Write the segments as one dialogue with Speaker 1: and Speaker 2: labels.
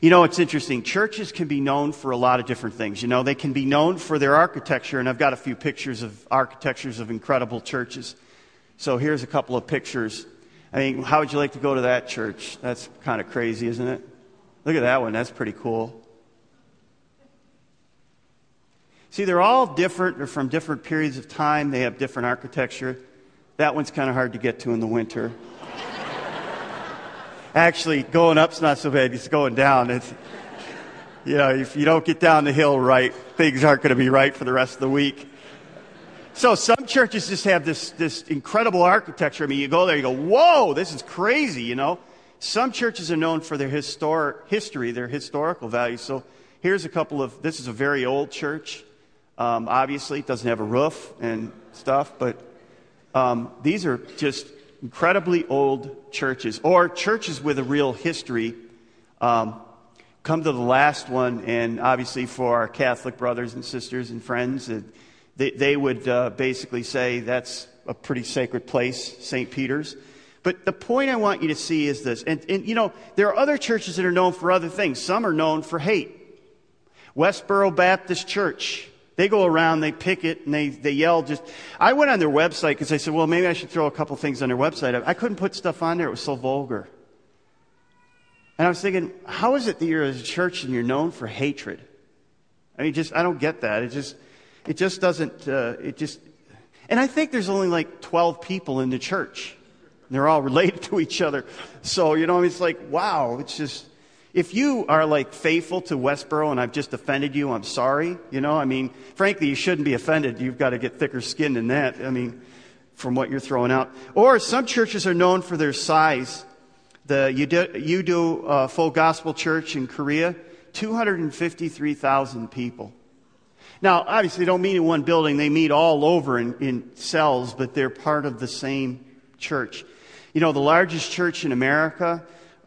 Speaker 1: You know, it's interesting. Churches can be known for a lot of different things. You know, they can be known for their architecture, and I've got a few pictures of architectures of incredible churches. So here's a couple of pictures. I mean, how would you like to go to that church? That's kind of crazy, isn't it? Look at that one. That's pretty cool. See, they're all different. They're from different periods of time. They have different architecture. That one's kind of hard to get to in the winter. Actually, going up's not so bad. It's going down. It's, you know, if you don't get down the hill right, things aren't going to be right for the rest of the week. So some churches just have this, this incredible architecture. I mean, you go there, you go, whoa, this is crazy, you know. Some churches are known for their historic history, their historical value. So here's a couple of, this is a very old church. Um, obviously, it doesn't have a roof and stuff, but um, these are just incredibly old churches or churches with a real history. Um, come to the last one, and obviously for our Catholic brothers and sisters and friends, they, they, would uh, basically say that's a pretty sacred place, St. Peter's. But the point I want you to see is this, and, and you know, there are other churches that are known for other things. Some are known for hate. Westboro Baptist Church, they go around, they pick it, and they, they yell just. I went on their website because I said, well, maybe I should throw a couple things on their website. I couldn't put stuff on there, it was so vulgar. And I was thinking, how is it that you're a church and you're known for hatred? I mean, just, I don't get that. It just, it just doesn't, uh, it just, and I think there's only like 12 people in the church. They're all related to each other. So, you know, it's like, wow, it's just, if you are like faithful to Westboro and I've just offended you, I'm sorry. You know, I mean, frankly, you shouldn't be offended. You've got to get thicker skin than that. I mean, from what you're throwing out. Or some churches are known for their size. The Yoido, you do uh, Full Gospel Church in Korea, 253,000 people. Now, obviously, they don't meet in one building. They meet all over in, in cells, but they're part of the same church. You know, the largest church in America,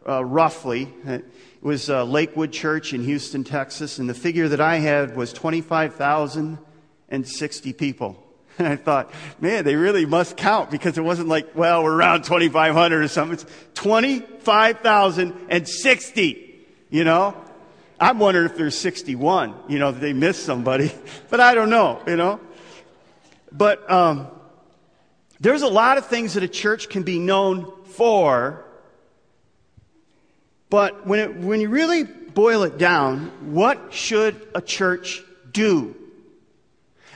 Speaker 1: uh, roughly, it was uh, Lakewood Church in Houston, Texas, and the figure that I had was 25,060 people. And I thought, man, they really must count because it wasn't like, well, we're around 2,500 or something. It's 25,060, you know? I'm wondering if there's 61, you know, they missed somebody, but I don't know, you know? But um, there's a lot of things that a church can be known for but when, it, when you really boil it down, what should a church do?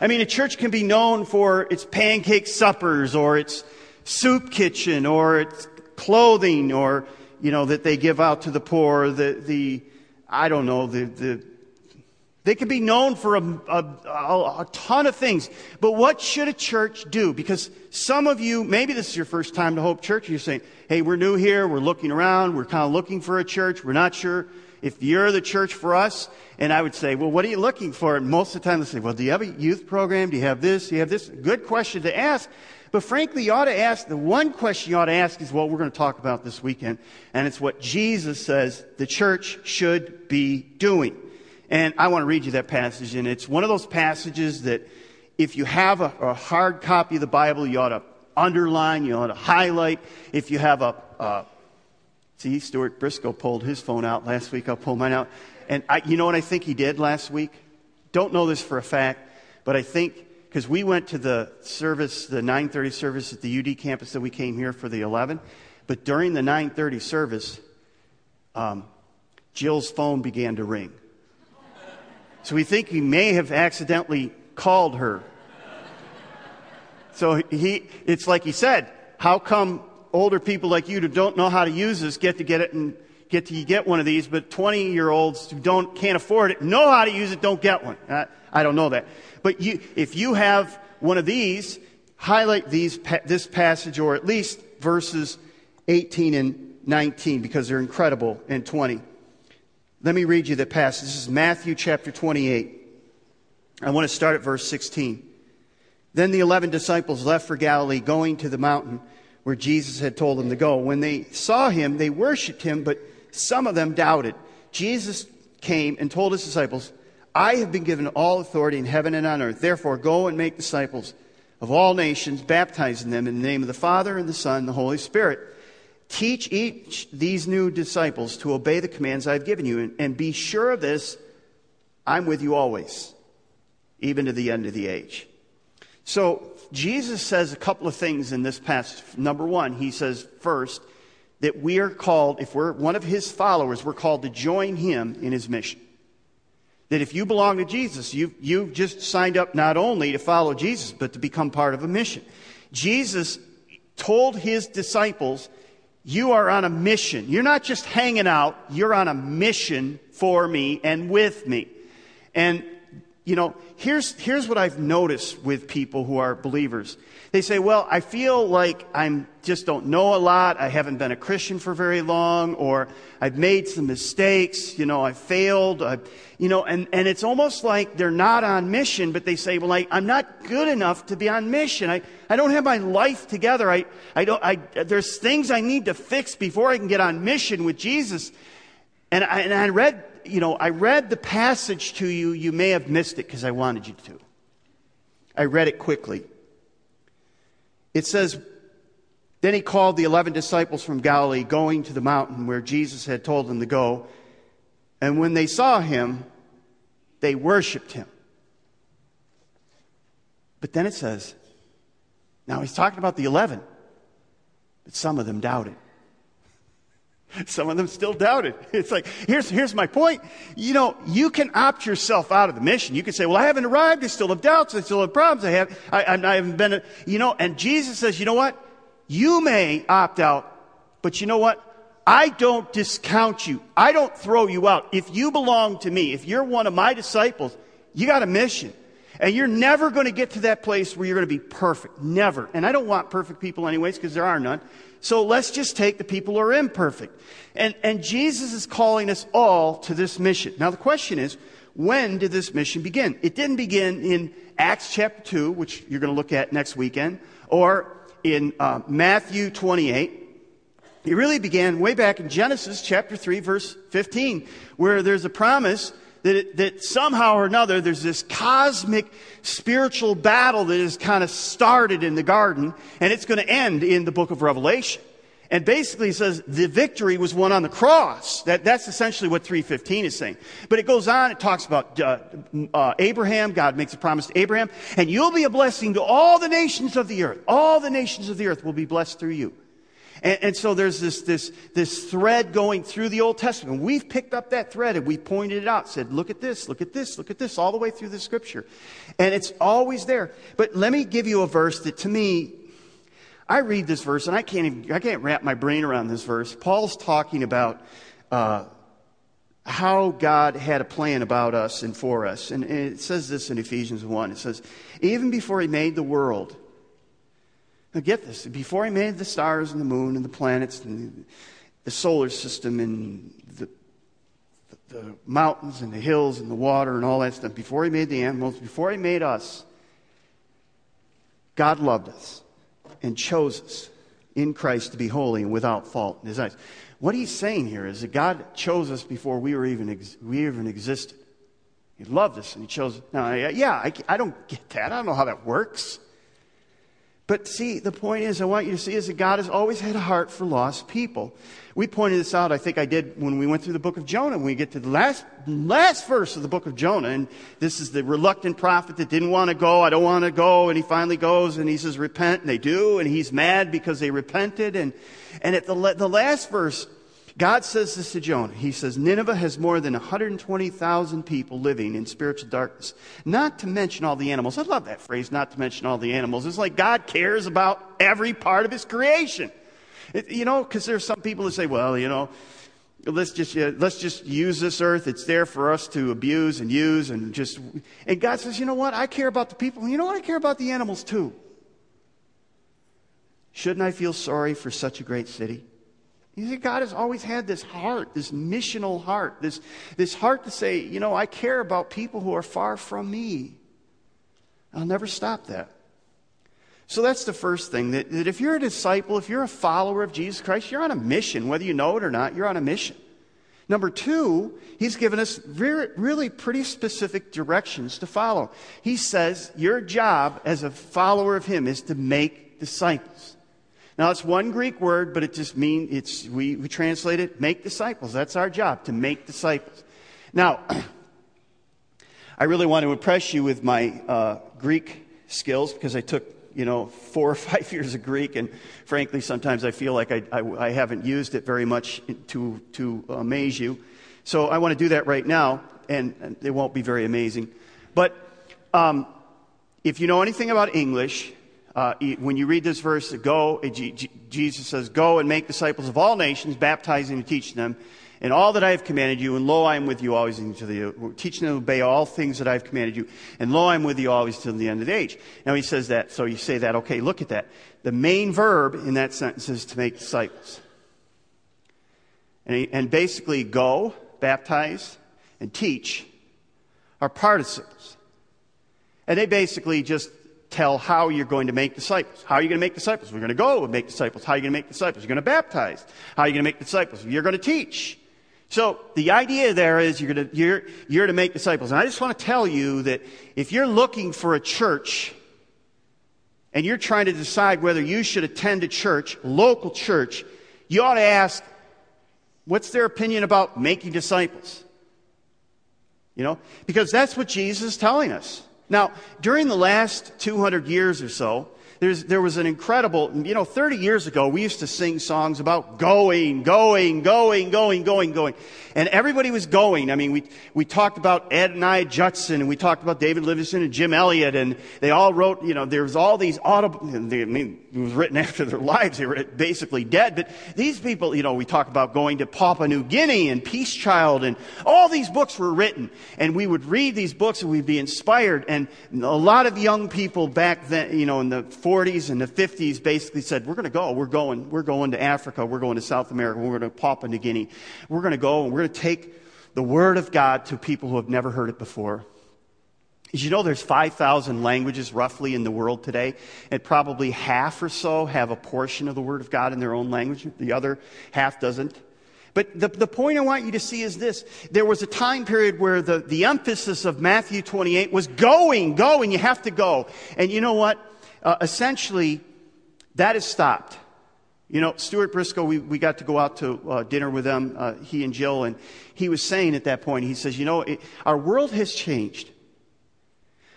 Speaker 1: I mean, a church can be known for its pancake suppers or its soup kitchen or its clothing or, you know, that they give out to the poor, the, the I don't know, the, the they could be known for a, a, a, ton of things. But what should a church do? Because some of you, maybe this is your first time to Hope Church, you're saying, hey, we're new here, we're looking around, we're kind of looking for a church, we're not sure if you're the church for us. And I would say, well, what are you looking for? And most of the time they say, well, do you have a youth program? Do you have this? Do you have this? Good question to ask. But frankly, you ought to ask, the one question you ought to ask is what we're going to talk about this weekend. And it's what Jesus says the church should be doing. And I want to read you that passage. And it's one of those passages that if you have a, a hard copy of the Bible, you ought to underline, you ought to highlight. If you have a, uh, see, Stuart Briscoe pulled his phone out last week. I'll pull mine out. And I, you know what I think he did last week? Don't know this for a fact, but I think because we went to the service, the 9:30 service at the UD campus that we came here for the 11. But during the 9:30 service, um, Jill's phone began to ring. So we think he may have accidentally called her. So he, it's like he said, how come older people like you who don't know how to use this get to get it and get to get one of these, but 20 year olds who don't, can't afford it, know how to use it, don't get one. I, I don't know that. But you, if you have one of these, highlight these, this passage or at least verses 18 and 19 because they're incredible and 20. Let me read you the passage. This is Matthew chapter 28. I want to start at verse 16. Then the eleven disciples left for Galilee, going to the mountain where Jesus had told them to go. When they saw him, they worshiped him, but some of them doubted. Jesus came and told his disciples, I have been given all authority in heaven and on earth. Therefore, go and make disciples of all nations, baptizing them in the name of the Father and the Son and the Holy Spirit Teach each these new disciples to obey the commands I've given you, and, and be sure of this I'm with you always, even to the end of the age. So, Jesus says a couple of things in this passage. Number one, he says, first, that we are called, if we're one of his followers, we're called to join him in his mission. That if you belong to Jesus, you, you've just signed up not only to follow Jesus, but to become part of a mission. Jesus told his disciples, You are on a mission. You're not just hanging out, you're on a mission for me and with me. And you know, here's, here's what I've noticed with people who are believers. They say, well, I feel like I'm just don't know a lot. I haven't been a Christian for very long, or I've made some mistakes. You know, I failed. I, you know, and, and it's almost like they're not on mission, but they say, well, I, I'm not good enough to be on mission. I, I don't have my life together. I, I don't, I, there's things I need to fix before I can get on mission with Jesus. And I, and I read you know, I read the passage to you. You may have missed it because I wanted you to. I read it quickly. It says, Then he called the eleven disciples from Galilee, going to the mountain where Jesus had told them to go. And when they saw him, they worshiped him. But then it says, now he's talking about the eleven, but some of them doubted. Some of them still doubted. It's like, here's, here's my point. You know, you can opt yourself out of the mission. You can say, well, I haven't arrived. I still have doubts. I still have problems. I have, I, I haven't been, you know, and Jesus says, you know what? You may opt out, but you know what? I don't discount you. I don't throw you out. If you belong to me, if you're one of my disciples, you got a mission. And you're never going to get to that place where you're going to be perfect. Never. And I don't want perfect people anyways, because there are none. So let's just take the people who are imperfect. And, and Jesus is calling us all to this mission. Now the question is, when did this mission begin? It didn't begin in Acts chapter 2, which you're going to look at next weekend, or in uh, Matthew 28. It really began way back in Genesis chapter 3, verse 15, where there's a promise that, it, that somehow or another there's this cosmic spiritual battle that has kind of started in the garden and it's going to end in the book of Revelation. And basically it says the victory was won on the cross. That, that's essentially what 315 is saying. But it goes on, it talks about uh, uh, Abraham. God makes a promise to Abraham. And you'll be a blessing to all the nations of the earth. All the nations of the earth will be blessed through you. And, and, so there's this, this, this thread going through the Old Testament. We've picked up that thread and we pointed it out, said, look at this, look at this, look at this, all the way through the scripture. And it's always there. But let me give you a verse that to me, I read this verse and I can't even, I can't wrap my brain around this verse. Paul's talking about, uh, how God had a plan about us and for us. And, and it says this in Ephesians 1. It says, even before he made the world, now get this before he made the stars and the moon and the planets and the solar system and the, the mountains and the hills and the water and all that stuff, before he made the animals, before he made us, God loved us and chose us in Christ to be holy and without fault in his eyes. What he's saying here is that God chose us before we were even, ex- we even existed. He loved us and he chose. Now, yeah, I, I don't get that. I don't know how that works. But see, the point is, I want you to see is that God has always had a heart for lost people. We pointed this out, I think I did when we went through the book of Jonah. When we get to the last, last verse of the book of Jonah, and this is the reluctant prophet that didn't want to go, I don't want to go, and he finally goes and he says, repent, and they do, and he's mad because they repented, and, and at the, the last verse, God says this to Jonah. He says, Nineveh has more than 120,000 people living in spiritual darkness. Not to mention all the animals. I love that phrase, not to mention all the animals. It's like God cares about every part of his creation. It, you know, because there's some people that say, well, you know, let's just, uh, let's just use this earth. It's there for us to abuse and use and just. And God says, you know what? I care about the people. You know what? I care about the animals too. Shouldn't I feel sorry for such a great city? You see, God has always had this heart, this missional heart, this, this heart to say, you know, I care about people who are far from me. I'll never stop that. So that's the first thing that, that if you're a disciple, if you're a follower of Jesus Christ, you're on a mission, whether you know it or not, you're on a mission. Number two, he's given us really pretty specific directions to follow. He says your job as a follower of him is to make disciples. Now, it's one Greek word, but it just means it's, we, we translate it, make disciples. That's our job, to make disciples. Now, I really want to impress you with my uh, Greek skills because I took, you know, four or five years of Greek, and frankly, sometimes I feel like I, I, I haven't used it very much to, to amaze you. So I want to do that right now, and, it won't be very amazing. But um, if you know anything about English, uh, when you read this verse, go, Jesus says, Go and make disciples of all nations, baptizing and teaching them in all that I have commanded you, and lo, I am with you always to the, teaching to obey all things that I have commanded you, and lo, I am with you always to the end of the age. Now he says that, so you say that, okay, look at that. The main verb in that sentence is to make disciples. And, he, and basically, go, baptize, and teach are participles. And they basically just tell how you're going to make disciples. How are you going to make disciples? We're going to go and make disciples. How are you going to make disciples? You're going to baptize. How are you going to make disciples? You're going to teach. So the idea there is you're, going to, you're, you're to make disciples. And I just want to tell you that if you're looking for a church and you're trying to decide whether you should attend a church, local church, you ought to ask, what's their opinion about making disciples? You know, because that's what Jesus is telling us. Now, during the last 200 years or so, there's, there was an incredible, you know, 30 years ago, we used to sing songs about going, going, going, going, going, going. And everybody was going. I mean, we, we talked about Adoniram Judson, and we talked about David Livingstone and Jim Elliot, and they all wrote, you know, there was all these audible, I mean, it was written after their lives. They were basically dead. But these people, you know, we talk about going to Papua New Guinea and Peace Child, and all these books were written. And we would read these books and we'd be inspired. And a lot of young people back then, you know, in the 40s and the 50s basically said, we're going to go. We're going. We're going to Africa. We're going to South America. We're going to Papua New Guinea. We're going to go and we're going to take the Word of God to people who have never heard it before. Did you know there's 5,000 languages roughly in the world today? And probably half or so have a portion of the Word of God in their own language. The other half doesn't. But the, the point I want you to see is this. There was a time period where the, the emphasis of Matthew 28 was going, going, you have to go. And you know what? Uh, essentially, that has stopped. You know, Stuart Briscoe, we, we got to go out to uh, dinner with them, uh, he and Jill, and he was saying at that point, he says, you know, it, our world has changed.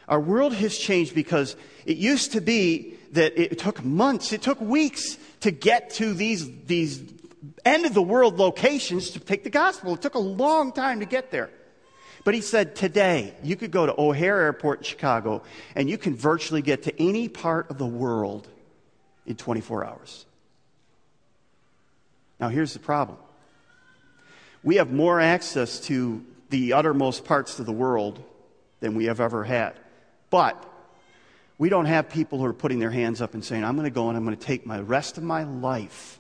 Speaker 1: Our world has changed because it used to be that it took months, it took weeks to get to these, these end of the world locations to take the gospel. It took a long time to get there. But he said today, you could go to O'Hare Airport in Chicago and you can virtually get to any part of the world in 24 hours. Now, here's the problem we have more access to the uttermost parts of the world than we have ever had. But we don't have people who are putting their hands up and saying, I'm going to go and I'm going to take my rest of my life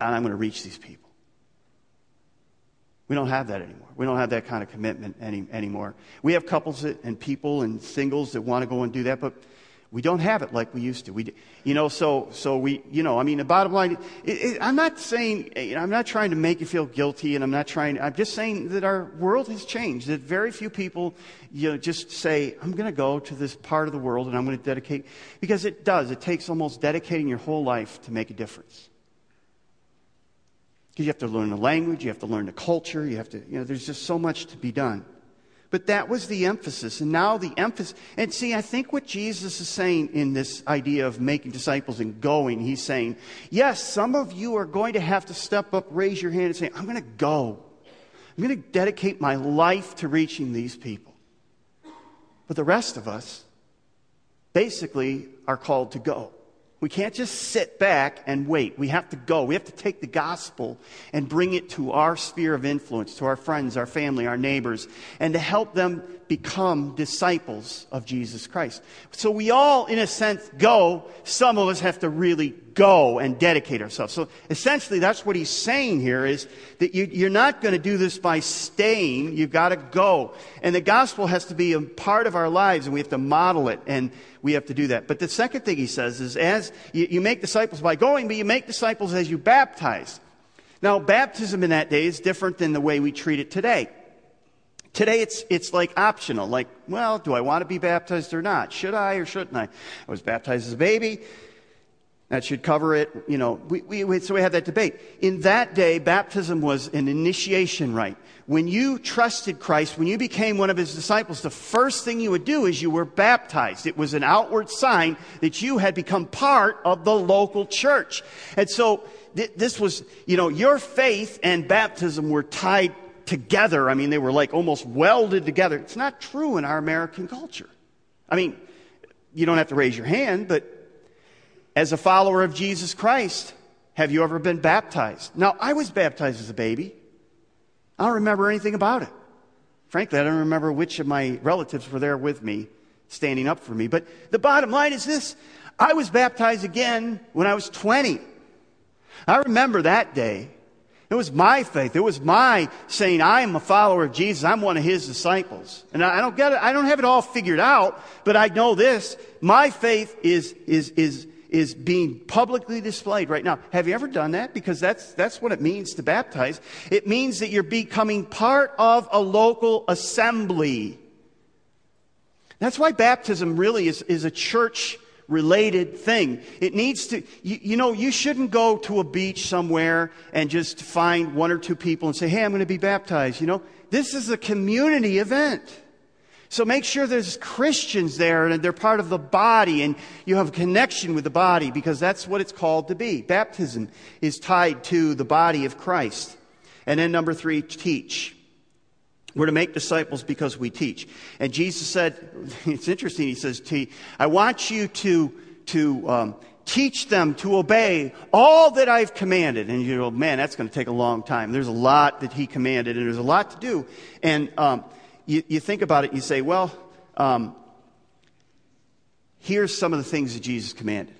Speaker 1: and I'm going to reach these people. We don't have that anymore. We don't have that kind of commitment any, anymore. We have couples that, and people and singles that want to go and do that, but we don't have it like we used to. We, you know, so, so we, you know, I mean, the bottom line, it, it, I'm not saying, eh, I'm not trying to make you feel guilty and I'm not trying, I'm just saying that our world has changed, that very few people, you know, just say, I'm going to go to this part of the world and I'm going to dedicate, because it does. It takes almost dedicating your whole life to make a difference. Because you have to learn the language, you have to learn the culture, you have to, you know, there's just so much to be done. But that was the emphasis. And now the emphasis, and see, I think what Jesus is saying in this idea of making disciples and going, he's saying, yes, some of you are going to have to step up, raise your hand, and say, I'm going to go. I'm going to dedicate my life to reaching these people. But the rest of us basically are called to go. We can't just sit back and wait. We have to go. We have to take the gospel and bring it to our sphere of influence, to our friends, our family, our neighbors, and to help them become disciples of Jesus Christ. So we all, in a sense, go. Some of us have to really go and dedicate ourselves. So essentially, that's what he's saying here is that you, are not going to do this by staying. You've got to go. And the gospel has to be a part of our lives, and we have to model it, and we have to do that. But the second thing he says is as you, you make disciples by going, but you make disciples as you baptize. Now, baptism in that day is different than the way we treat it today. Today it's, it's like optional. Like, well, do I want to be baptized or not? Should I or shouldn't I? I was baptized as a baby. That should cover it. You know, we, we, so we had that debate. In that day, baptism was an initiation rite. When you trusted Christ, when you became one of his disciples, the first thing you would do is you were baptized. It was an outward sign that you had become part of the local church. And so th- this was, you know, your faith and baptism were tied together. I mean, they were like almost welded together. It's not true in our American culture. I mean, you don't have to raise your hand, but as a follower of Jesus Christ, have you ever been baptized? Now, I was baptized as a baby. I don't remember anything about it. Frankly, I don't remember which of my relatives were there with me, standing up for me. But the bottom line is this I was baptized again when I was 20. I remember that day. It was my faith. It was my saying, I am a follower of Jesus. I'm one of his disciples. And I don't get it. I don't have it all figured out, but I know this. My faith is, is, is, is being publicly displayed right now. Have you ever done that? Because that's, that's what it means to baptize. It means that you're becoming part of a local assembly. That's why baptism really is, is a church related thing. It needs to, you, you, know, you shouldn't go to a beach somewhere and just find one or two people and say, hey, I'm going to be baptized. You know, this is a community event. So make sure there's Christians there and they're part of the body and you have a connection with the body because that's what it's called to be. Baptism is tied to the body of Christ. And then number three, teach. We're to make disciples because we teach. And Jesus said, it's interesting, he says, I want you to, to um, teach them to obey all that I've commanded. And you go, man, that's going to take a long time. There's a lot that he commanded and there's a lot to do. And um, you, you think about it, you say, well, um, here's some of the things that Jesus commanded.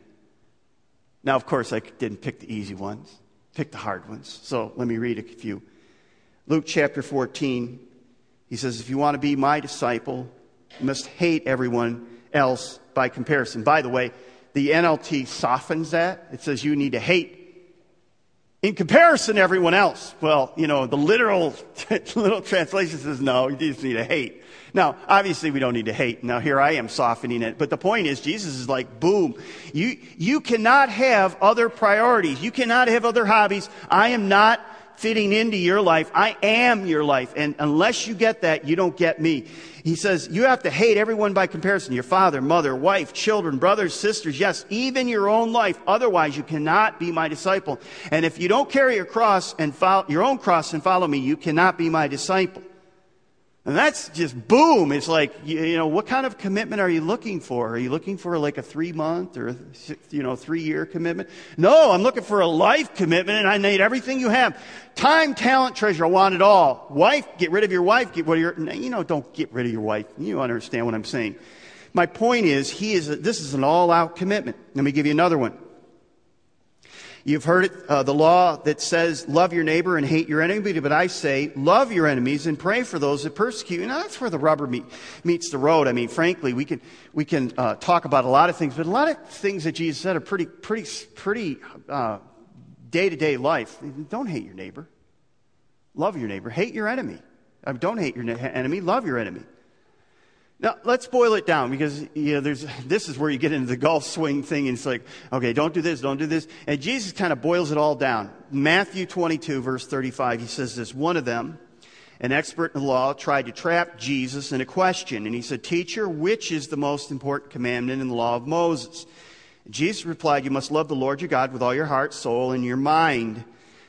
Speaker 1: Now, of course, I didn't pick the easy ones, pick the hard ones. So let me read a few. Luke chapter 14, he says, If you want to be my disciple, you must hate everyone else by comparison. By the way, the NLT softens that. It says you need to hate in comparison to everyone else. Well, you know, the literal, little translation says, no, you just need to hate. Now, obviously we don't need to hate. Now here I am softening it. But the point is, Jesus is like, boom. You, you cannot have other priorities. You cannot have other hobbies. I am not fitting into your life. I am your life. And unless you get that, you don't get me. He says, you have to hate everyone by comparison. Your father, mother, wife, children, brothers, sisters. Yes, even your own life. Otherwise, you cannot be my disciple. And if you don't carry your cross and follow, your own cross and follow me, you cannot be my disciple. And that's just boom. It's like, you, know, what kind of commitment are you looking for? Are you looking for like a three month or, you know, three year commitment? No, I'm looking for a life commitment and I need everything you have. Time, talent, treasure. I want it all. Wife, get rid of your wife. Get rid of your, you know, don't get rid of your wife. You understand what I'm saying. My point is, he is, this is an all out commitment. Let me give you another one. You've heard it, uh, the law that says, love your neighbor and hate your enemy, but I say, love your enemies and pray for those that persecute you. Now, that's where the rubber meet, meets the road. I mean, frankly, we can, we can uh, talk about a lot of things, but a lot of things that Jesus said are pretty, pretty, pretty day to day life. Don't hate your neighbor. Love your neighbor. Hate your enemy. Uh, don't hate your enemy. Love your enemy. Now, let's boil it down because, you know, there's, this is where you get into the golf swing thing and it's like, okay, don't do this, don't do this. And Jesus kind of boils it all down. Matthew 22, verse 35, he says this, one of them, an expert in the law, tried to trap Jesus in a question. And he said, Teacher, which is the most important commandment in the law of Moses? Jesus replied, You must love the Lord your God with all your heart, soul, and your mind.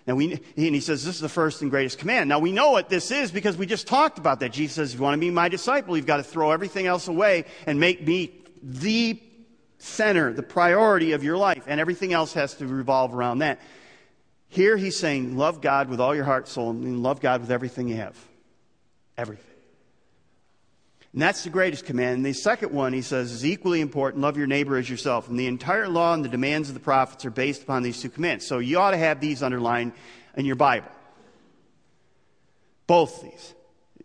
Speaker 1: Now we, and he says, this is the first and greatest command. Now we know what this is because we just talked about that. Jesus says, if you want to be my disciple, you've got to throw everything else away and make me the center, the priority of your life. And everything else has to revolve around that. Here he's saying, love God with all your heart, soul, and love God with everything you have. Everything. And that's the greatest command. And the second one, he says, is equally important love your neighbor as yourself. And the entire law and the demands of the prophets are based upon these two commands. So you ought to have these underlined in your Bible. Both these.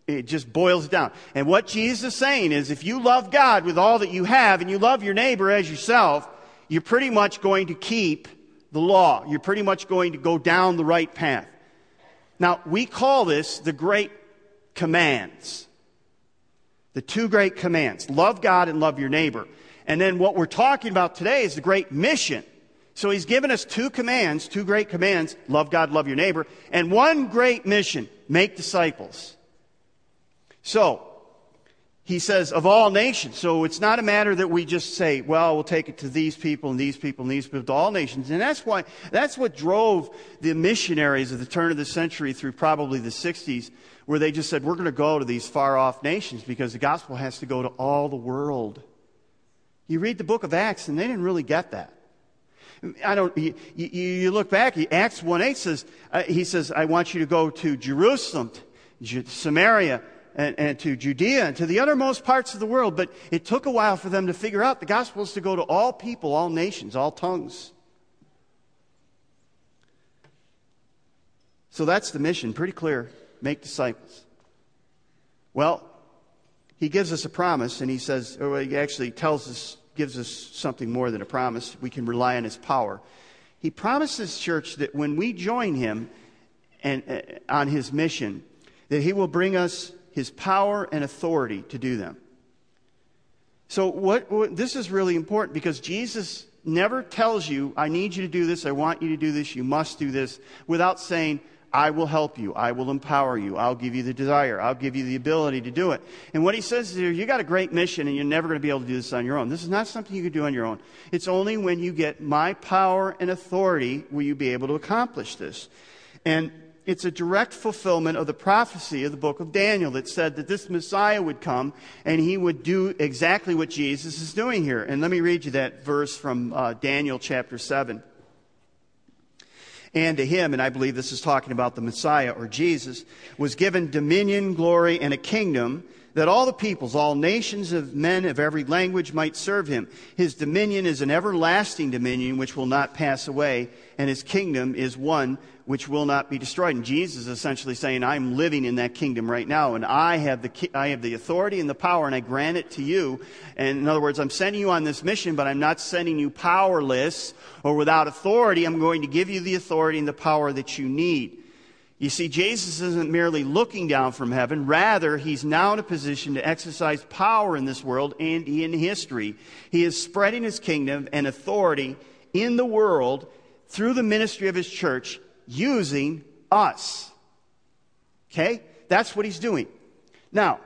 Speaker 1: It just boils down. And what Jesus is saying is if you love God with all that you have and you love your neighbor as yourself, you're pretty much going to keep the law. You're pretty much going to go down the right path. Now, we call this the great commands. The two great commands love God and love your neighbor. And then what we're talking about today is the great mission. So he's given us two commands, two great commands love God, love your neighbor, and one great mission make disciples. So, he says, of all nations. So it's not a matter that we just say, well, we'll take it to these people and these people and these people, to all nations. And that's why, that's what drove the missionaries at the turn of the century through probably the 60s, where they just said, we're going to go to these far off nations because the gospel has to go to all the world. You read the book of Acts and they didn't really get that. I don't, you, you, you look back, Acts 1 8 says, uh, he says, I want you to go to Jerusalem, Samaria, and, and, to Judea and to the uttermost parts of the world. But it took a while for them to figure out the gospel is to go to all people, all nations, all tongues. So that's the mission, pretty clear. Make disciples. Well, he gives us a promise, and he says, or he actually tells us, gives us something more than a promise. We can rely on his power. He promises church that when we join him and uh, on his mission, that he will bring us his power and authority to do them. So, what, what, this is really important because Jesus never tells you, I need you to do this, I want you to do this, you must do this, without saying, I will help you, I will empower you, I'll give you the desire, I'll give you the ability to do it. And what he says is, you got a great mission and you're never going to be able to do this on your own. This is not something you can do on your own. It's only when you get my power and authority will you be able to accomplish this. And it's a direct fulfillment of the prophecy of the book of Daniel that said that this Messiah would come and he would do exactly what Jesus is doing here. And let me read you that verse from uh, Daniel chapter 7. And to him, and I believe this is talking about the Messiah or Jesus, was given dominion, glory, and a kingdom that all the peoples, all nations of men of every language might serve him. His dominion is an everlasting dominion which will not pass away, and his kingdom is one which will not be destroyed. And Jesus is essentially saying, I'm living in that kingdom right now, and I have the, I have the authority and the power, and I grant it to you. And in other words, I'm sending you on this mission, but I'm not sending you powerless or without authority. I'm going to give you the authority and the power that you need. You see, Jesus isn't merely looking down from heaven. Rather, he's now in a position to exercise power in this world and in history. He is spreading his kingdom and authority in the world through the ministry of his church using us. Okay? That's what he's doing. Now,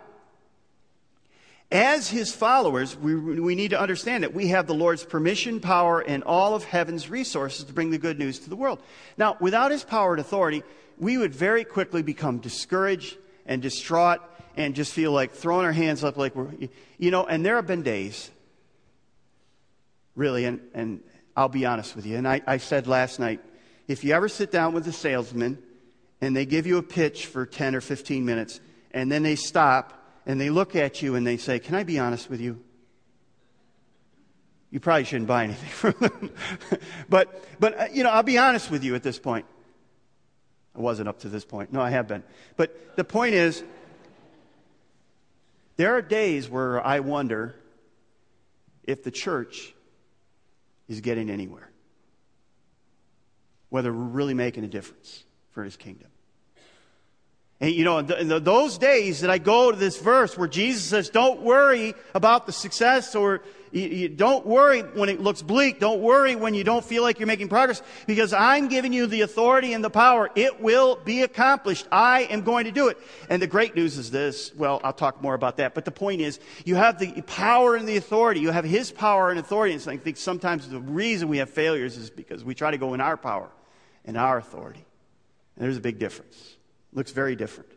Speaker 1: as his followers, we, we need to understand that we have the Lord's permission, power, and all of heaven's resources to bring the good news to the world. Now, without his power and authority, we would very quickly become discouraged and distraught and just feel like throwing our hands up like we're, you know, and there have been days, really, and, and I'll be honest with you. And I, I said last night, if you ever sit down with a salesman and they give you a pitch for 10 or 15 minutes and then they stop and they look at you and they say, Can I be honest with you? You probably shouldn't buy anything from them. but, but uh, you know, I'll be honest with you at this point. I wasn't up to this point. No, I have been. But the point is, there are days where I wonder if the church is getting anywhere, whether we're really making a difference for his kingdom. And you know, in, the, those days that I go to this verse where Jesus says, don't worry about the success or you, you don't worry when it looks bleak. Don't worry when you don't feel like you're making progress because I'm giving you the authority and the power. It will be accomplished. I am going to do it. And the great news is this. Well, I'll talk more about that. But the point is, you have the power and the authority. You have His power and authority. And I think sometimes the reason we have failures is because we try to go in our power and our authority. And there's a big difference. It looks very different.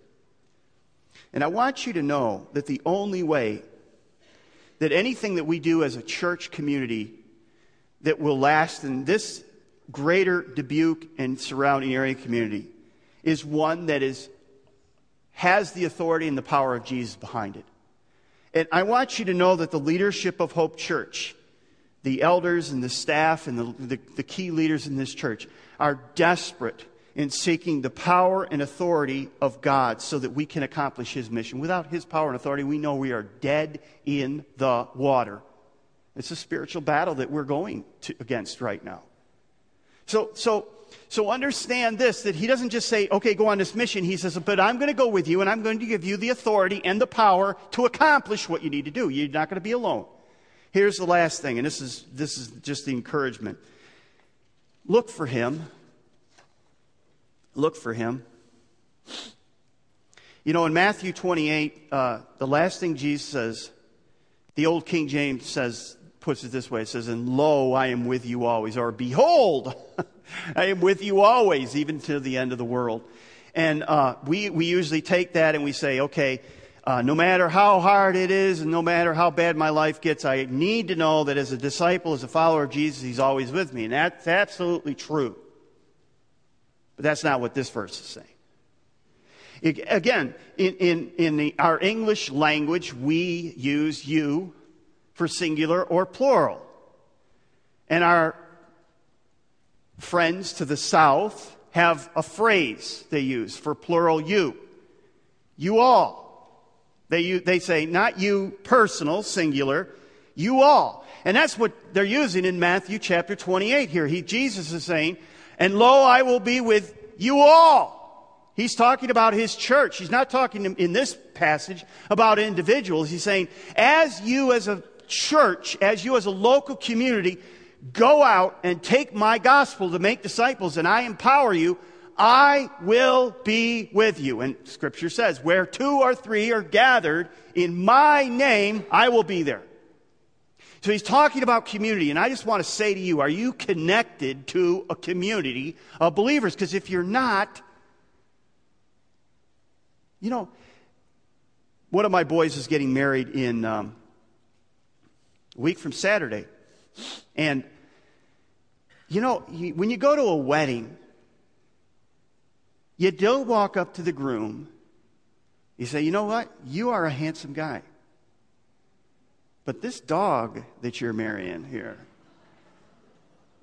Speaker 1: And I want you to know that the only way that anything that we do as a church community that will last in this greater Dubuque and surrounding area community is one that is has the authority and the power of Jesus behind it. And I want you to know that the leadership of Hope Church, the elders and the staff and the, the, the key leaders in this church, are desperate in seeking the power and authority of God so that we can accomplish His mission. Without His power and authority, we know we are dead in the water. It's a spiritual battle that we're going to, against right now. So, so, so understand this that He doesn't just say, okay, go on this mission. He says, but I'm going to go with you and I'm going to give you the authority and the power to accomplish what you need to do. You're not going to be alone. Here's the last thing, and this is, this is just the encouragement. Look for him. Look for him. You know, in Matthew 28, uh, the last thing Jesus says, the old King James says, puts it this way it says, And lo, I am with you always, or behold, I am with you always, even to the end of the world. And uh, we, we usually take that and we say, okay, uh, no matter how hard it is and no matter how bad my life gets, I need to know that as a disciple, as a follower of Jesus, He's always with me. And that's absolutely true. But that's not what this verse is saying. It, again, in, in, in the, our English language, we use you for singular or plural. And our friends to the south have a phrase they use for plural you. You all. They, they say, not you personal, singular, you all. And that's what they're using in Matthew chapter 28 here. He, Jesus is saying, and lo, I will be with you all. He's talking about his church. He's not talking in this passage about individuals. He's saying, as you as a church, as you as a local community, go out and take my gospel to make disciples and I empower you, I will be with you. And scripture says, where two or three are gathered in my name, I will be there. So he's talking about community, and I just want to say to you, are you connected to a community of believers? Because if you're not, you know, one of my boys is getting married in um, a week from Saturday. And, you know, when you go to a wedding, you don't walk up to the groom. You say, you know what? You are a handsome guy. But this dog that you're marrying here,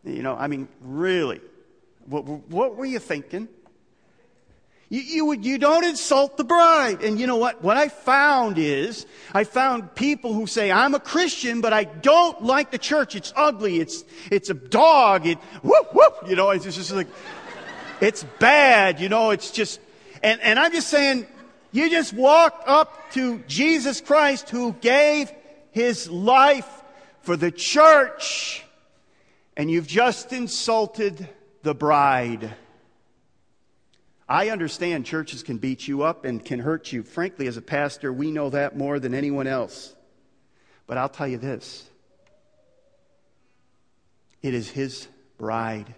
Speaker 1: you know, I mean, really, what, what were you thinking? You, you, you don't insult the bride. And you know what? What I found is, I found people who say, I'm a Christian, but I don't like the church. It's ugly. It's, it's a dog. It, whoop, whoop. You know, it's just like, it's bad, you know, it's just, and, and I'm just saying, you just walked up to Jesus Christ who gave his life for the church, and you've just insulted the bride. I understand churches can beat you up and can hurt you. Frankly, as a pastor, we know that more than anyone else. But I'll tell you this it is his bride.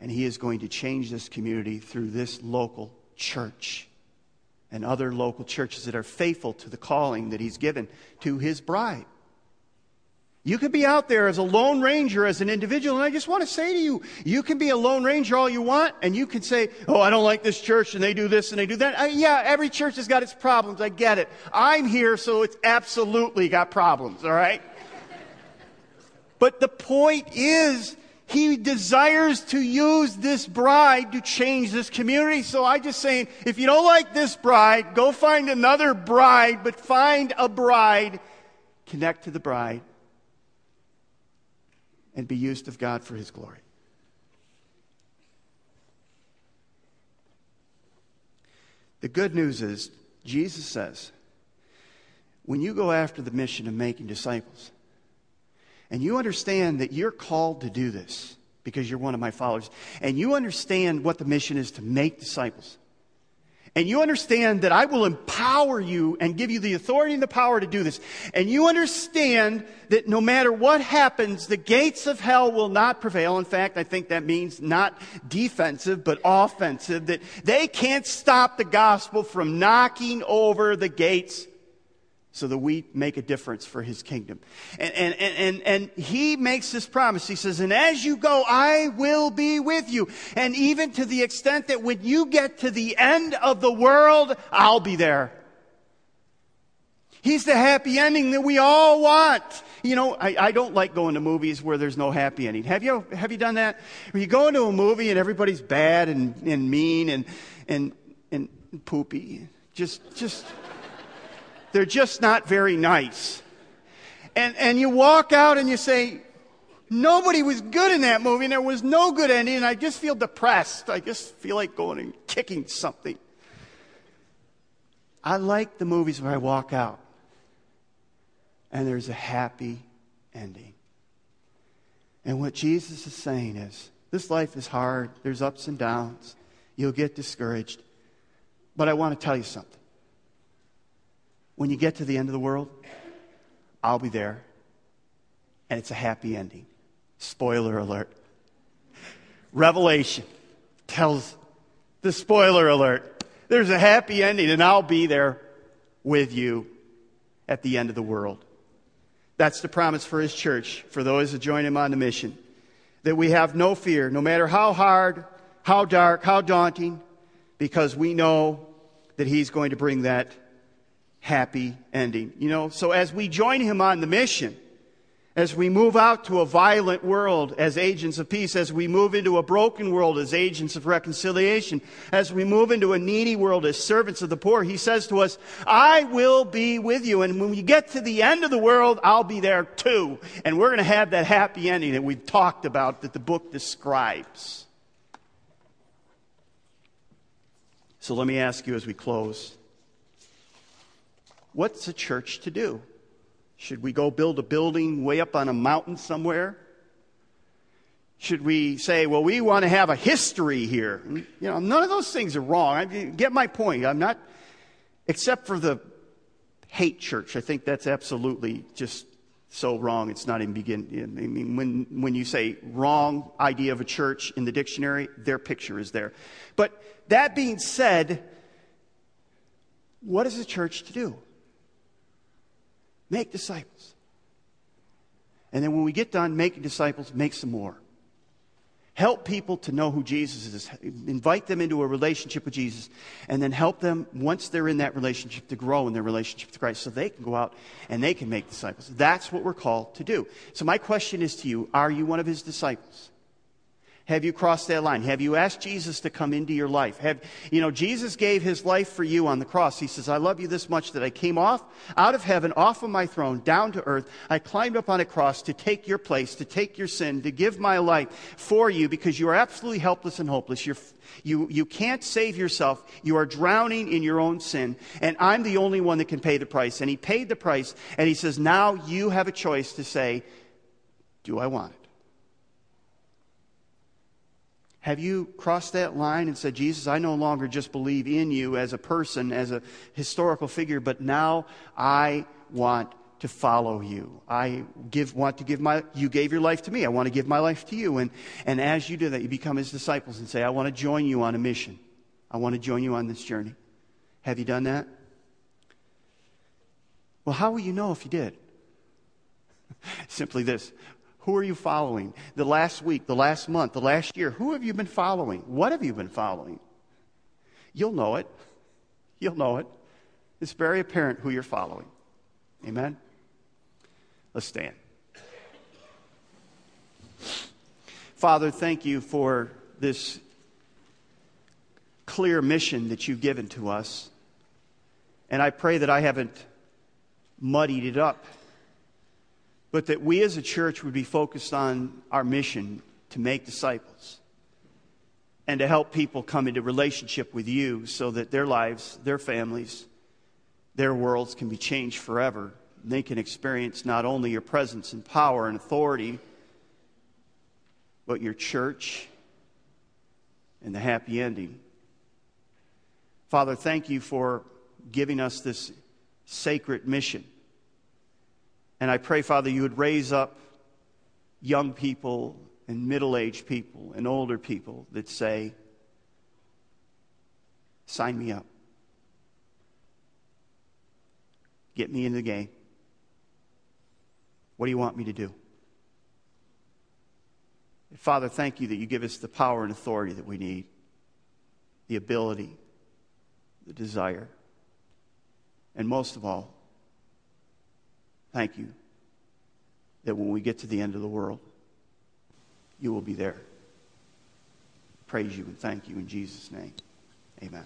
Speaker 1: And He is going to change this community through this local church and other local churches that are faithful to the calling that He's given to His bride. You could be out there as a lone ranger, as an individual, and I just want to say to you, you can be a lone ranger all you want, and you can say, oh, I don't like this church, and they do this and they do that. Yeah, every church has got its problems. I get it. I'm here, so it's absolutely got problems, all right? but the point is, he desires to use this bride to change this community. So I just saying, if you don't like this bride, go find another bride, but find a bride, connect to the bride, and be used of God for his glory. The good news is, Jesus says, when you go after the mission of making disciples, and you understand that you're called to do this because you're one of my followers, and you understand what the mission is to make disciples, and you understand that I will empower you and give you the authority and the power to do this, and you understand that no matter what happens, the gates of hell will not prevail. In fact, I think that means not defensive, but offensive, that they can't stop the gospel from knocking over the gates so that we make a difference for his kingdom. And, and, and, and, he makes this promise. He says, and as you go, I will be with you. And even to the extent that when you get to the end of the world, I'll be there. He's the happy ending that we all want. You know, I, I don't like going to movies where there's no happy ending. Have you, have you done that? When you go into a movie and everybody's bad and, and mean and, and, and poopy. Just, just, they're just not very nice. And, and you walk out and you say, nobody was good in that movie and there was no good ending and I just feel depressed. I just feel like going and kicking something. I like the movies where I walk out and there's a happy ending. And what Jesus is saying is this life is hard, there's ups and downs, you'll get discouraged. But I want to tell you something. When you get to the end of the world, I'll be there, and it's a happy ending. Spoiler alert. Revelation tells the spoiler alert there's a happy ending, and I'll be there with you at the end of the world. That's the promise for his church, for those that join him on the mission. That we have no fear, no matter how hard, how dark, how daunting, because we know that he's going to bring that happy ending. You know, so as we join him on the mission, as we move out to a violent world as agents of peace, as we move into a broken world as agents of reconciliation, as we move into a needy world as servants of the poor, he says to us, I will be with you. And when we get to the end of the world, I'll be there too. And we're going to have that happy ending that we've talked about that the book describes. So let me ask you as we close what's a church to do? Should we go build a building way up on a mountain somewhere? Should we say, well, we want to have a history here? You know, none of those things are wrong. I get my point. I'm not, except for the hate church. I think that's absolutely just so wrong. It's not even begin. I mean, when, when you say wrong idea of a church in the dictionary, their picture is there. But that being said, what is a church to do? Make disciples. And then when we get done making disciples, make some more. Help people to know who Jesus is. Invite them into a relationship with Jesus. And then help them, once they're in that relationship, to grow in their relationship with Christ so they can go out and they can make disciples. That's what we're called to do. So, my question is to you Are you one of his disciples? Have you crossed that line? Have you asked Jesus to come into your life? Have, you know, Jesus gave his life for you on the cross. He says, I love you this much that I came off, out of heaven, off of my throne, down to earth. I climbed up on a cross to take your place, to take your sin, to give my life for you because you are absolutely helpless and hopeless. You're, you, you can't save yourself. You are drowning in your own sin. And I'm the only one that can pay the price. And he paid the price. And he says, now you have a choice to say, do I want it? Have you crossed that line and said, Jesus, I no longer just believe in you as a person, as a historical figure, but now I want to follow you. I give, want to give my, you gave your life to me. I want to give my life to you. And, and as you do that, you become his disciples and say, I want to join you on a mission. I want to join you on this journey. Have you done that? Well, how will you know if you did? Simply this who are you following? The last week, the last month, the last year, who have you been following? What have you been following? You'll know it. You'll know it. It's very apparent who you're following. Amen? Let's stand. Father, thank you for this clear mission that you've given to us. And I pray that I haven't muddied it up but that we as a church would be focused on our mission to make disciples and to help people come into relationship with you so that their lives, their families, their worlds can be changed forever. They can experience not only your presence and power and authority, but your church and the happy ending. Father, thank you for giving us this sacred mission and I pray, Father, you would raise up young people and middle aged people and older people that say, Sign me up. Get me in the game. What do you want me to do? Father, thank you that you give us the power and authority that we need, the ability, the desire, and most of all, Thank you that when we get to the end of the world, you will be there. Praise you and thank you in Jesus' name. Amen.